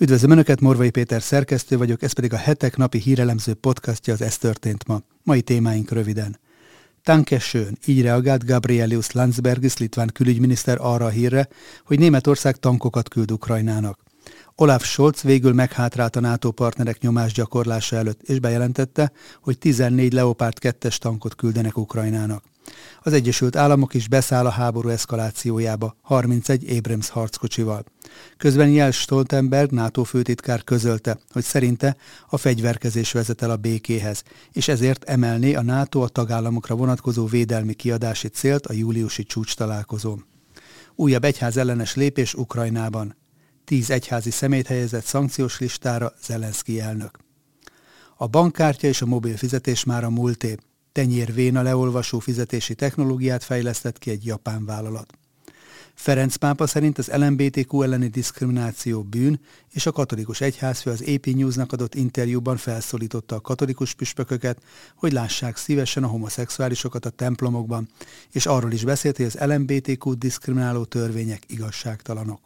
Üdvözlöm Önöket, Morvai Péter szerkesztő vagyok, ez pedig a hetek napi hírelemző podcastja az Ez történt ma. Mai témáink röviden. Tankesőn, így reagált Gabrielius Landsbergis litván külügyminiszter arra a hírre, hogy Németország tankokat küld Ukrajnának. Olaf Scholz végül meghátrált a NATO partnerek nyomás gyakorlása előtt, és bejelentette, hogy 14 Leopard 2-es tankot küldenek Ukrajnának. Az Egyesült Államok is beszáll a háború eszkalációjába 31 Abrams harckocsival. Közben Jens Stoltenberg, NATO főtitkár közölte, hogy szerinte a fegyverkezés vezet el a békéhez, és ezért emelné a NATO a tagállamokra vonatkozó védelmi kiadási célt a júliusi csúcs találkozón. Újabb egyház ellenes lépés Ukrajnában. Tíz egyházi szemét helyezett szankciós listára Zelenszky elnök. A bankkártya és a mobil fizetés már a múlté tenyérvéna leolvasó fizetési technológiát fejlesztett ki egy japán vállalat. Ferenc pápa szerint az LMBTQ elleni diszkrimináció bűn, és a katolikus egyházfő az AP News-nak adott interjúban felszólította a katolikus püspököket, hogy lássák szívesen a homoszexuálisokat a templomokban, és arról is beszélt, hogy az LMBTQ diszkrimináló törvények igazságtalanok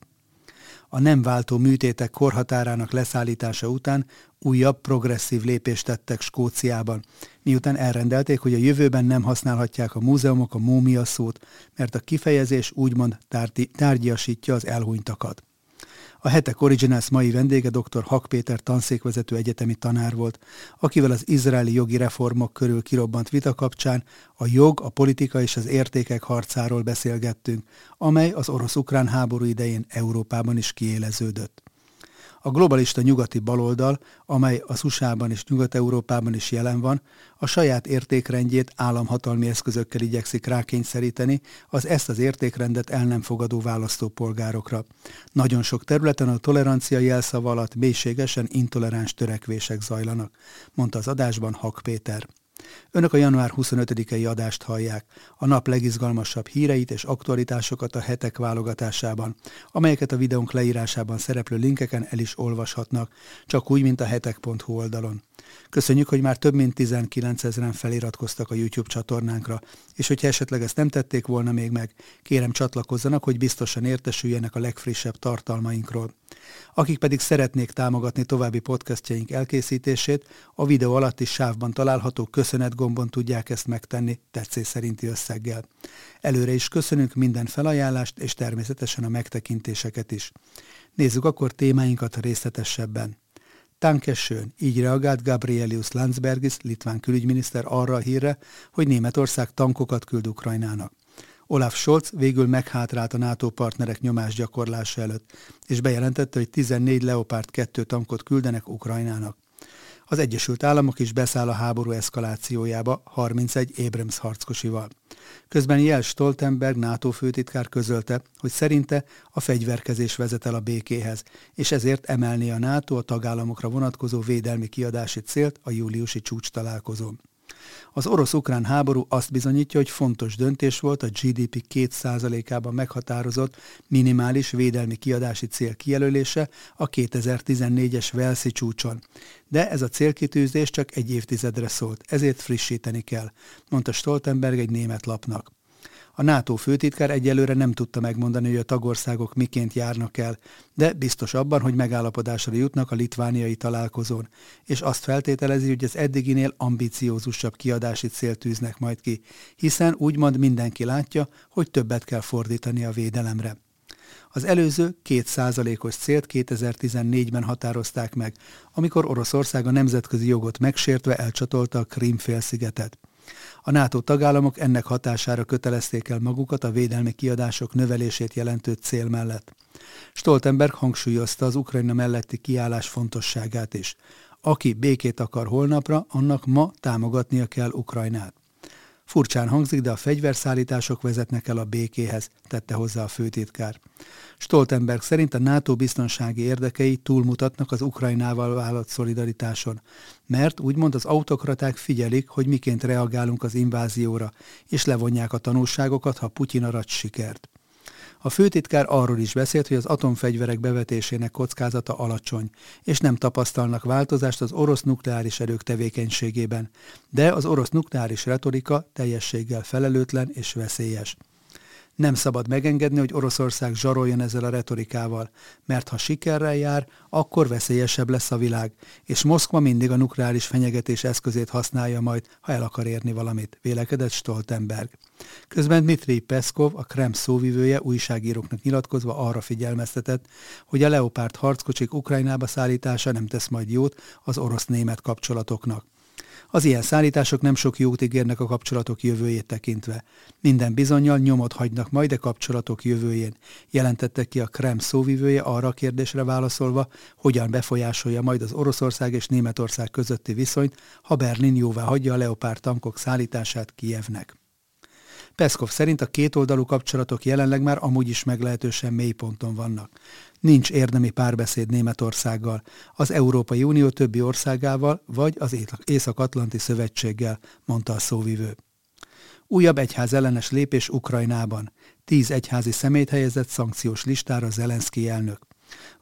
a nem váltó műtétek korhatárának leszállítása után újabb progresszív lépést tettek Skóciában, miután elrendelték, hogy a jövőben nem használhatják a múzeumok a múmia szót, mert a kifejezés úgymond tárgyasítja az elhunytakat. A hetek Originals mai vendége dr. Hak Péter tanszékvezető egyetemi tanár volt, akivel az izraeli jogi reformok körül kirobbant vita kapcsán a jog, a politika és az értékek harcáról beszélgettünk, amely az orosz-ukrán háború idején Európában is kiéleződött. A globalista nyugati baloldal, amely az USA-ban és Nyugat-Európában is jelen van, a saját értékrendjét államhatalmi eszközökkel igyekszik rákényszeríteni az ezt az értékrendet el nem fogadó választópolgárokra. Nagyon sok területen a tolerancia jelszava alatt mélységesen intoleráns törekvések zajlanak, mondta az adásban Hak Péter. Önök a január 25-i adást hallják, a nap legizgalmasabb híreit és aktualitásokat a hetek válogatásában, amelyeket a videónk leírásában szereplő linkeken el is olvashatnak, csak úgy, mint a hetek.hu oldalon. Köszönjük, hogy már több mint 19 ezeren feliratkoztak a YouTube csatornánkra, és hogyha esetleg ezt nem tették volna még meg, kérem csatlakozzanak, hogy biztosan értesüljenek a legfrissebb tartalmainkról. Akik pedig szeretnék támogatni további podcastjaink elkészítését, a videó alatti sávban található köszönet gombon tudják ezt megtenni tetszés szerinti összeggel. Előre is köszönünk minden felajánlást és természetesen a megtekintéseket is. Nézzük akkor témáinkat részletesebben. Tankesőn, így reagált Gabrielius Landsbergis, litván külügyminiszter arra a hírre, hogy Németország tankokat küld Ukrajnának. Olaf Scholz végül meghátrált a NATO partnerek nyomás gyakorlása előtt, és bejelentette, hogy 14 Leopard 2 tankot küldenek Ukrajnának. Az Egyesült Államok is beszáll a háború eszkalációjába 31 Abrams harckosival. Közben Jens Stoltenberg NATO főtitkár közölte, hogy szerinte a fegyverkezés vezet el a békéhez, és ezért emelné a NATO a tagállamokra vonatkozó védelmi kiadási célt a júliusi csúcs találkozón. Az orosz-ukrán háború azt bizonyítja, hogy fontos döntés volt a GDP 2%-ában meghatározott minimális védelmi kiadási cél kijelölése a 2014-es Velszi csúcson. De ez a célkitűzés csak egy évtizedre szólt, ezért frissíteni kell, mondta Stoltenberg egy német lapnak. A NATO főtitkár egyelőre nem tudta megmondani, hogy a tagországok miként járnak el, de biztos abban, hogy megállapodásra jutnak a litvániai találkozón, és azt feltételezi, hogy az eddiginél ambiciózusabb kiadási célt tűznek majd ki, hiszen úgymond mindenki látja, hogy többet kell fordítani a védelemre. Az előző 2%-os célt 2014-ben határozták meg, amikor Oroszország a nemzetközi jogot megsértve elcsatolta a Krim-félszigetet. A NATO tagállamok ennek hatására kötelezték el magukat a védelmi kiadások növelését jelentő cél mellett. Stoltenberg hangsúlyozta az Ukrajna melletti kiállás fontosságát is. Aki békét akar holnapra, annak ma támogatnia kell Ukrajnát. Furcsán hangzik, de a fegyverszállítások vezetnek el a békéhez, tette hozzá a főtitkár. Stoltenberg szerint a NATO biztonsági érdekei túlmutatnak az Ukrajnával vállalt szolidaritáson, mert úgymond az autokraták figyelik, hogy miként reagálunk az invázióra, és levonják a tanulságokat, ha Putyin arat sikert. A főtitkár arról is beszélt, hogy az atomfegyverek bevetésének kockázata alacsony, és nem tapasztalnak változást az orosz nukleáris erők tevékenységében, de az orosz nukleáris retorika teljességgel felelőtlen és veszélyes. Nem szabad megengedni, hogy Oroszország zsaroljon ezzel a retorikával, mert ha sikerrel jár, akkor veszélyesebb lesz a világ, és Moszkva mindig a nukleáris fenyegetés eszközét használja majd, ha el akar érni valamit, vélekedett Stoltenberg. Közben Dmitri Peszkov, a Krem szóvivője újságíróknak nyilatkozva arra figyelmeztetett, hogy a Leopard harckocsik Ukrajnába szállítása nem tesz majd jót az orosz-német kapcsolatoknak. Az ilyen szállítások nem sok jót ígérnek a kapcsolatok jövőjét tekintve. Minden bizonyal nyomot hagynak majd a kapcsolatok jövőjén, jelentette ki a Krem szóvivője arra a kérdésre válaszolva, hogyan befolyásolja majd az Oroszország és Németország közötti viszonyt, ha Berlin jóvá hagyja a Leopard tankok szállítását Kijevnek. Peszkov szerint a kétoldalú kapcsolatok jelenleg már amúgy is meglehetősen mély ponton vannak. Nincs érdemi párbeszéd Németországgal, az Európai Unió többi országával vagy az Észak-Atlanti Szövetséggel, mondta a szóvivő. Újabb egyház ellenes lépés Ukrajnában. Tíz egyházi szemét helyezett szankciós listára Zelenszky elnök.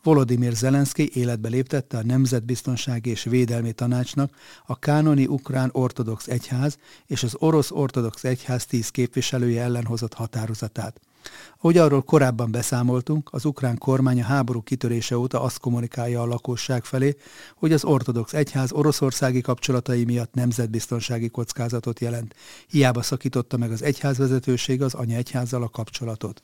Volodymyr Zelenszky életbe léptette a Nemzetbiztonsági és Védelmi Tanácsnak a kánoni ukrán ortodox egyház és az orosz ortodox egyház tíz képviselője ellen hozott határozatát. Ahogy arról korábban beszámoltunk, az ukrán kormány a háború kitörése óta azt kommunikálja a lakosság felé, hogy az ortodox egyház oroszországi kapcsolatai miatt nemzetbiztonsági kockázatot jelent. Hiába szakította meg az egyház vezetőség az anya egyházzal a kapcsolatot.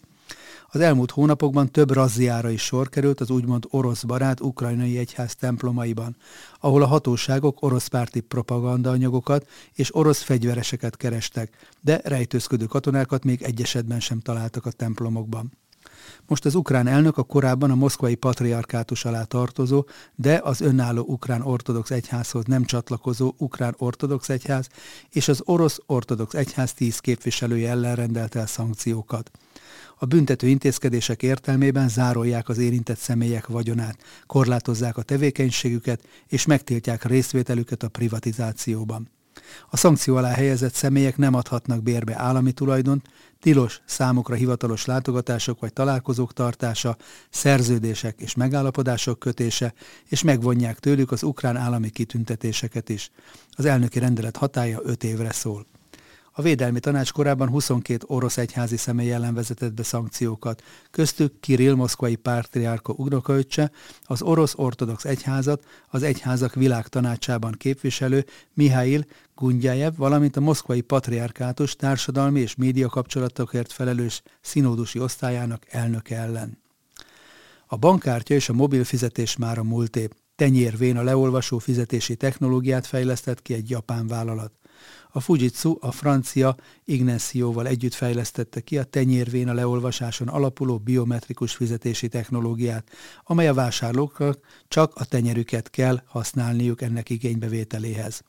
Az elmúlt hónapokban több razziára is sor került az úgymond orosz barát ukrajnai egyház templomaiban, ahol a hatóságok orosz párti propagandaanyagokat és orosz fegyvereseket kerestek, de rejtőzködő katonákat még egy esetben sem találtak a templomokban. Most az ukrán elnök a korábban a moszkvai patriarkátus alá tartozó, de az önálló ukrán ortodox egyházhoz nem csatlakozó ukrán ortodox egyház és az orosz ortodox egyház tíz képviselője ellen rendelt el szankciókat a büntető intézkedések értelmében zárolják az érintett személyek vagyonát, korlátozzák a tevékenységüket és megtiltják részvételüket a privatizációban. A szankció alá helyezett személyek nem adhatnak bérbe állami tulajdont, tilos számukra hivatalos látogatások vagy találkozók tartása, szerződések és megállapodások kötése, és megvonják tőlük az ukrán állami kitüntetéseket is. Az elnöki rendelet hatája öt évre szól. A Védelmi Tanács korábban 22 orosz egyházi személy ellen vezetett be szankciókat, köztük Kirill moszkvai pártriárka unokaöccse, az orosz ortodox egyházat, az egyházak világtanácsában képviselő Mihail Gundjájev, valamint a moszkvai patriárkátus társadalmi és média kapcsolatokért felelős színódusi osztályának elnöke ellen. A bankkártya és a mobil fizetés már a múlté. Tenyérvén a leolvasó fizetési technológiát fejlesztett ki egy japán vállalat. A Fujitsu a francia Ignacióval együtt fejlesztette ki a tenyérvén a leolvasáson alapuló biometrikus fizetési technológiát, amely a vásárlóknak csak a tenyerüket kell használniuk ennek igénybevételéhez.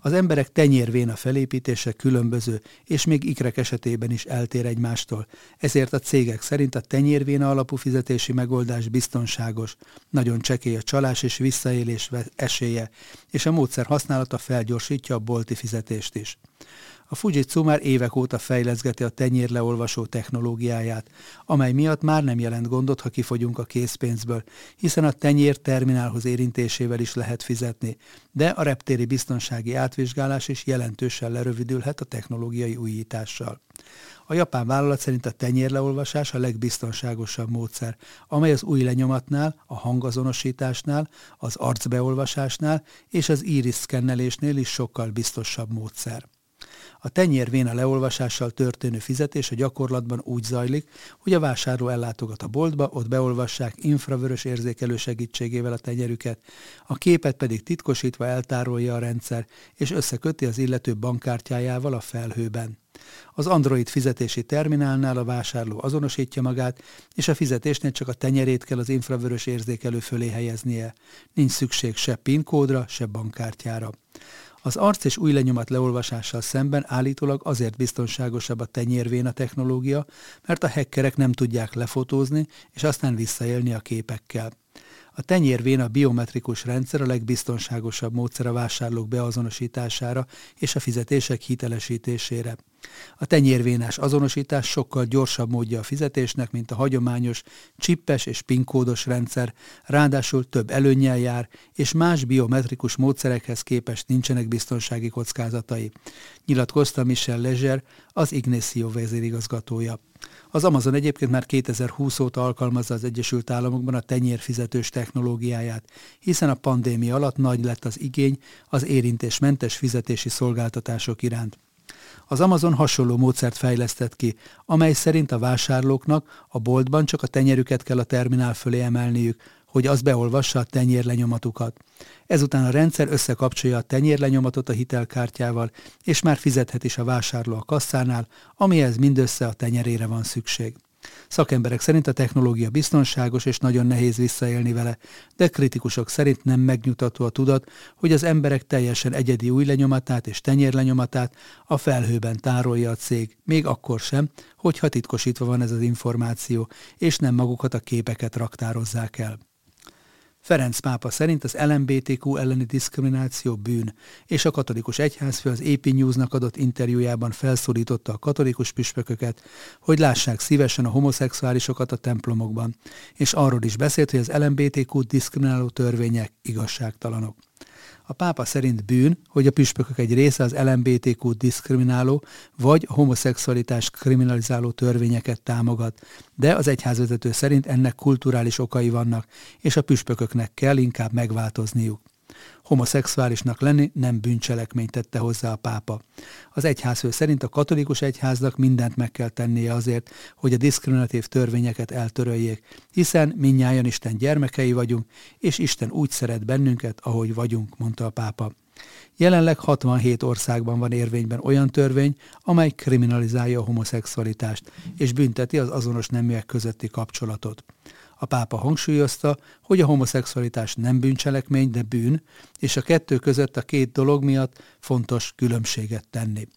Az emberek tenyérvéna felépítése különböző, és még ikrek esetében is eltér egymástól, ezért a cégek szerint a tenyérvéna alapú fizetési megoldás biztonságos, nagyon csekély a csalás és visszaélés esélye, és a módszer használata felgyorsítja a bolti fizetést is. A Fujitsu már évek óta fejleszgeti a tenyérleolvasó technológiáját, amely miatt már nem jelent gondot, ha kifogyunk a készpénzből, hiszen a tenyér terminálhoz érintésével is lehet fizetni, de a reptéri biztonsági átvizsgálás is jelentősen lerövidülhet a technológiai újítással. A japán vállalat szerint a tenyérleolvasás a legbiztonságosabb módszer, amely az új lenyomatnál, a hangazonosításnál, az arcbeolvasásnál és az iris szkennelésnél is sokkal biztosabb módszer. A tenyérvéna leolvasással történő fizetés a gyakorlatban úgy zajlik, hogy a vásárló ellátogat a boltba, ott beolvassák infravörös érzékelő segítségével a tenyerüket, a képet pedig titkosítva eltárolja a rendszer, és összeköti az illető bankkártyájával a felhőben. Az Android fizetési terminálnál a vásárló azonosítja magát, és a fizetésnél csak a tenyerét kell az infravörös érzékelő fölé helyeznie. Nincs szükség se PIN kódra, se bankkártyára. Az arc és új lenyomat leolvasással szemben állítólag azért biztonságosabb a tenyérvéna technológia, mert a hackerek nem tudják lefotózni és aztán visszaélni a képekkel. A tenyérvéna biometrikus rendszer a legbiztonságosabb módszer a vásárlók beazonosítására és a fizetések hitelesítésére. A tenyérvénás azonosítás sokkal gyorsabb módja a fizetésnek, mint a hagyományos, csippes és pinkódos rendszer, ráadásul több előnyel jár, és más biometrikus módszerekhez képest nincsenek biztonsági kockázatai, nyilatkozta Michel Leger, az Ignacio vezérigazgatója. Az Amazon egyébként már 2020 óta alkalmazza az Egyesült Államokban a tenyérfizetős technológiáját, hiszen a pandémia alatt nagy lett az igény az érintésmentes fizetési szolgáltatások iránt. Az Amazon hasonló módszert fejlesztett ki, amely szerint a vásárlóknak a boltban csak a tenyerüket kell a terminál fölé emelniük, hogy az beolvassa a tenyérlenyomatukat. Ezután a rendszer összekapcsolja a tenyérlenyomatot a hitelkártyával, és már fizethet is a vásárló a kasszánál, amihez mindössze a tenyerére van szükség. Szakemberek szerint a technológia biztonságos és nagyon nehéz visszaélni vele, de kritikusok szerint nem megnyugtató a tudat, hogy az emberek teljesen egyedi új lenyomatát és tenyérlenyomatát a felhőben tárolja a cég, még akkor sem, hogyha titkosítva van ez az információ, és nem magukat a képeket raktározzák el. Ferenc pápa szerint az LMBTQ elleni diszkrimináció bűn, és a katolikus egyházfő az AP News-nak adott interjújában felszólította a katolikus püspököket, hogy lássák szívesen a homoszexuálisokat a templomokban, és arról is beszélt, hogy az LMBTQ diszkrimináló törvények igazságtalanok. A pápa szerint bűn, hogy a püspökök egy része az LMBTQ diszkrimináló vagy homoszexualitás kriminalizáló törvényeket támogat, de az egyházvezető szerint ennek kulturális okai vannak, és a püspököknek kell inkább megváltozniuk. Homoszexuálisnak lenni nem bűncselekményt tette hozzá a pápa. Az egyházfő szerint a katolikus egyháznak mindent meg kell tennie azért, hogy a diszkriminatív törvényeket eltöröljék, hiszen minnyáján Isten gyermekei vagyunk, és Isten úgy szeret bennünket, ahogy vagyunk, mondta a pápa. Jelenleg 67 országban van érvényben olyan törvény, amely kriminalizálja a homoszexualitást, és bünteti az azonos neműek közötti kapcsolatot. A pápa hangsúlyozta, hogy a homoszexualitás nem bűncselekmény, de bűn, és a kettő között a két dolog miatt fontos különbséget tenni.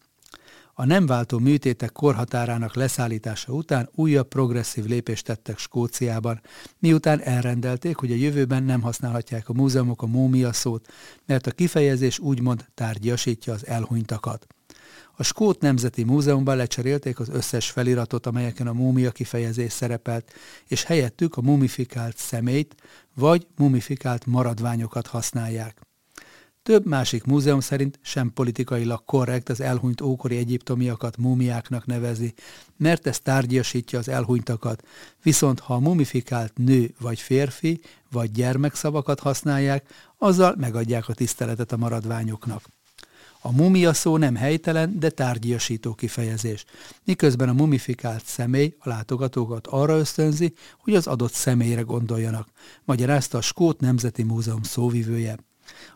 A nem váltó műtétek korhatárának leszállítása után újabb progresszív lépést tettek Skóciában, miután elrendelték, hogy a jövőben nem használhatják a múzeumok a múmia szót, mert a kifejezés úgymond tárgyasítja az elhunytakat. A Skót Nemzeti Múzeumban lecserélték az összes feliratot, amelyeken a múmia kifejezés szerepelt, és helyettük a mumifikált szemét vagy mumifikált maradványokat használják. Több másik múzeum szerint sem politikailag korrekt az elhunyt ókori egyiptomiakat múmiáknak nevezi, mert ez tárgyasítja az elhunytakat, viszont ha a mumifikált nő vagy férfi vagy gyermek szavakat használják, azzal megadják a tiszteletet a maradványoknak. A mumia szó nem helytelen, de tárgyasító kifejezés, miközben a mumifikált személy a látogatókat arra ösztönzi, hogy az adott személyre gondoljanak, magyarázta a Skót Nemzeti Múzeum szóvivője.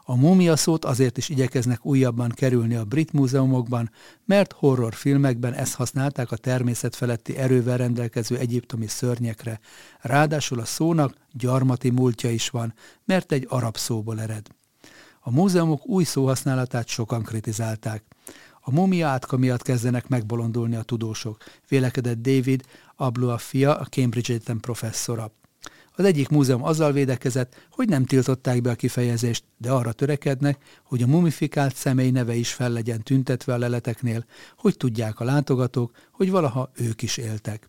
A mumia szót azért is igyekeznek újabban kerülni a brit múzeumokban, mert horrorfilmekben ezt használták a természet feletti erővel rendelkező egyiptomi szörnyekre. Ráadásul a szónak gyarmati múltja is van, mert egy arab szóból ered. A múzeumok új szóhasználatát sokan kritizálták. A mumia átka miatt kezdenek megbolondulni a tudósok, vélekedett David Ablua fia, a Cambridge Egyetem professzora. Az egyik múzeum azzal védekezett, hogy nem tiltották be a kifejezést, de arra törekednek, hogy a mumifikált személy neve is fel legyen tüntetve a leleteknél, hogy tudják a látogatók, hogy valaha ők is éltek.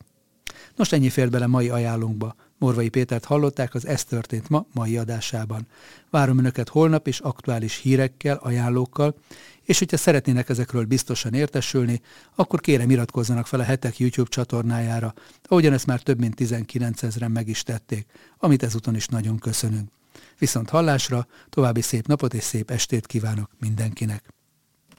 Nos, ennyi fér bele mai ajánlónkba. Morvai Pétert hallották az Ez történt ma mai adásában. Várom Önöket holnap is aktuális hírekkel, ajánlókkal, és hogyha szeretnének ezekről biztosan értesülni, akkor kérem iratkozzanak fel a hetek YouTube csatornájára, ahogyan ezt már több mint 19 ezeren meg is tették, amit ezúton is nagyon köszönünk. Viszont hallásra, további szép napot és szép estét kívánok mindenkinek!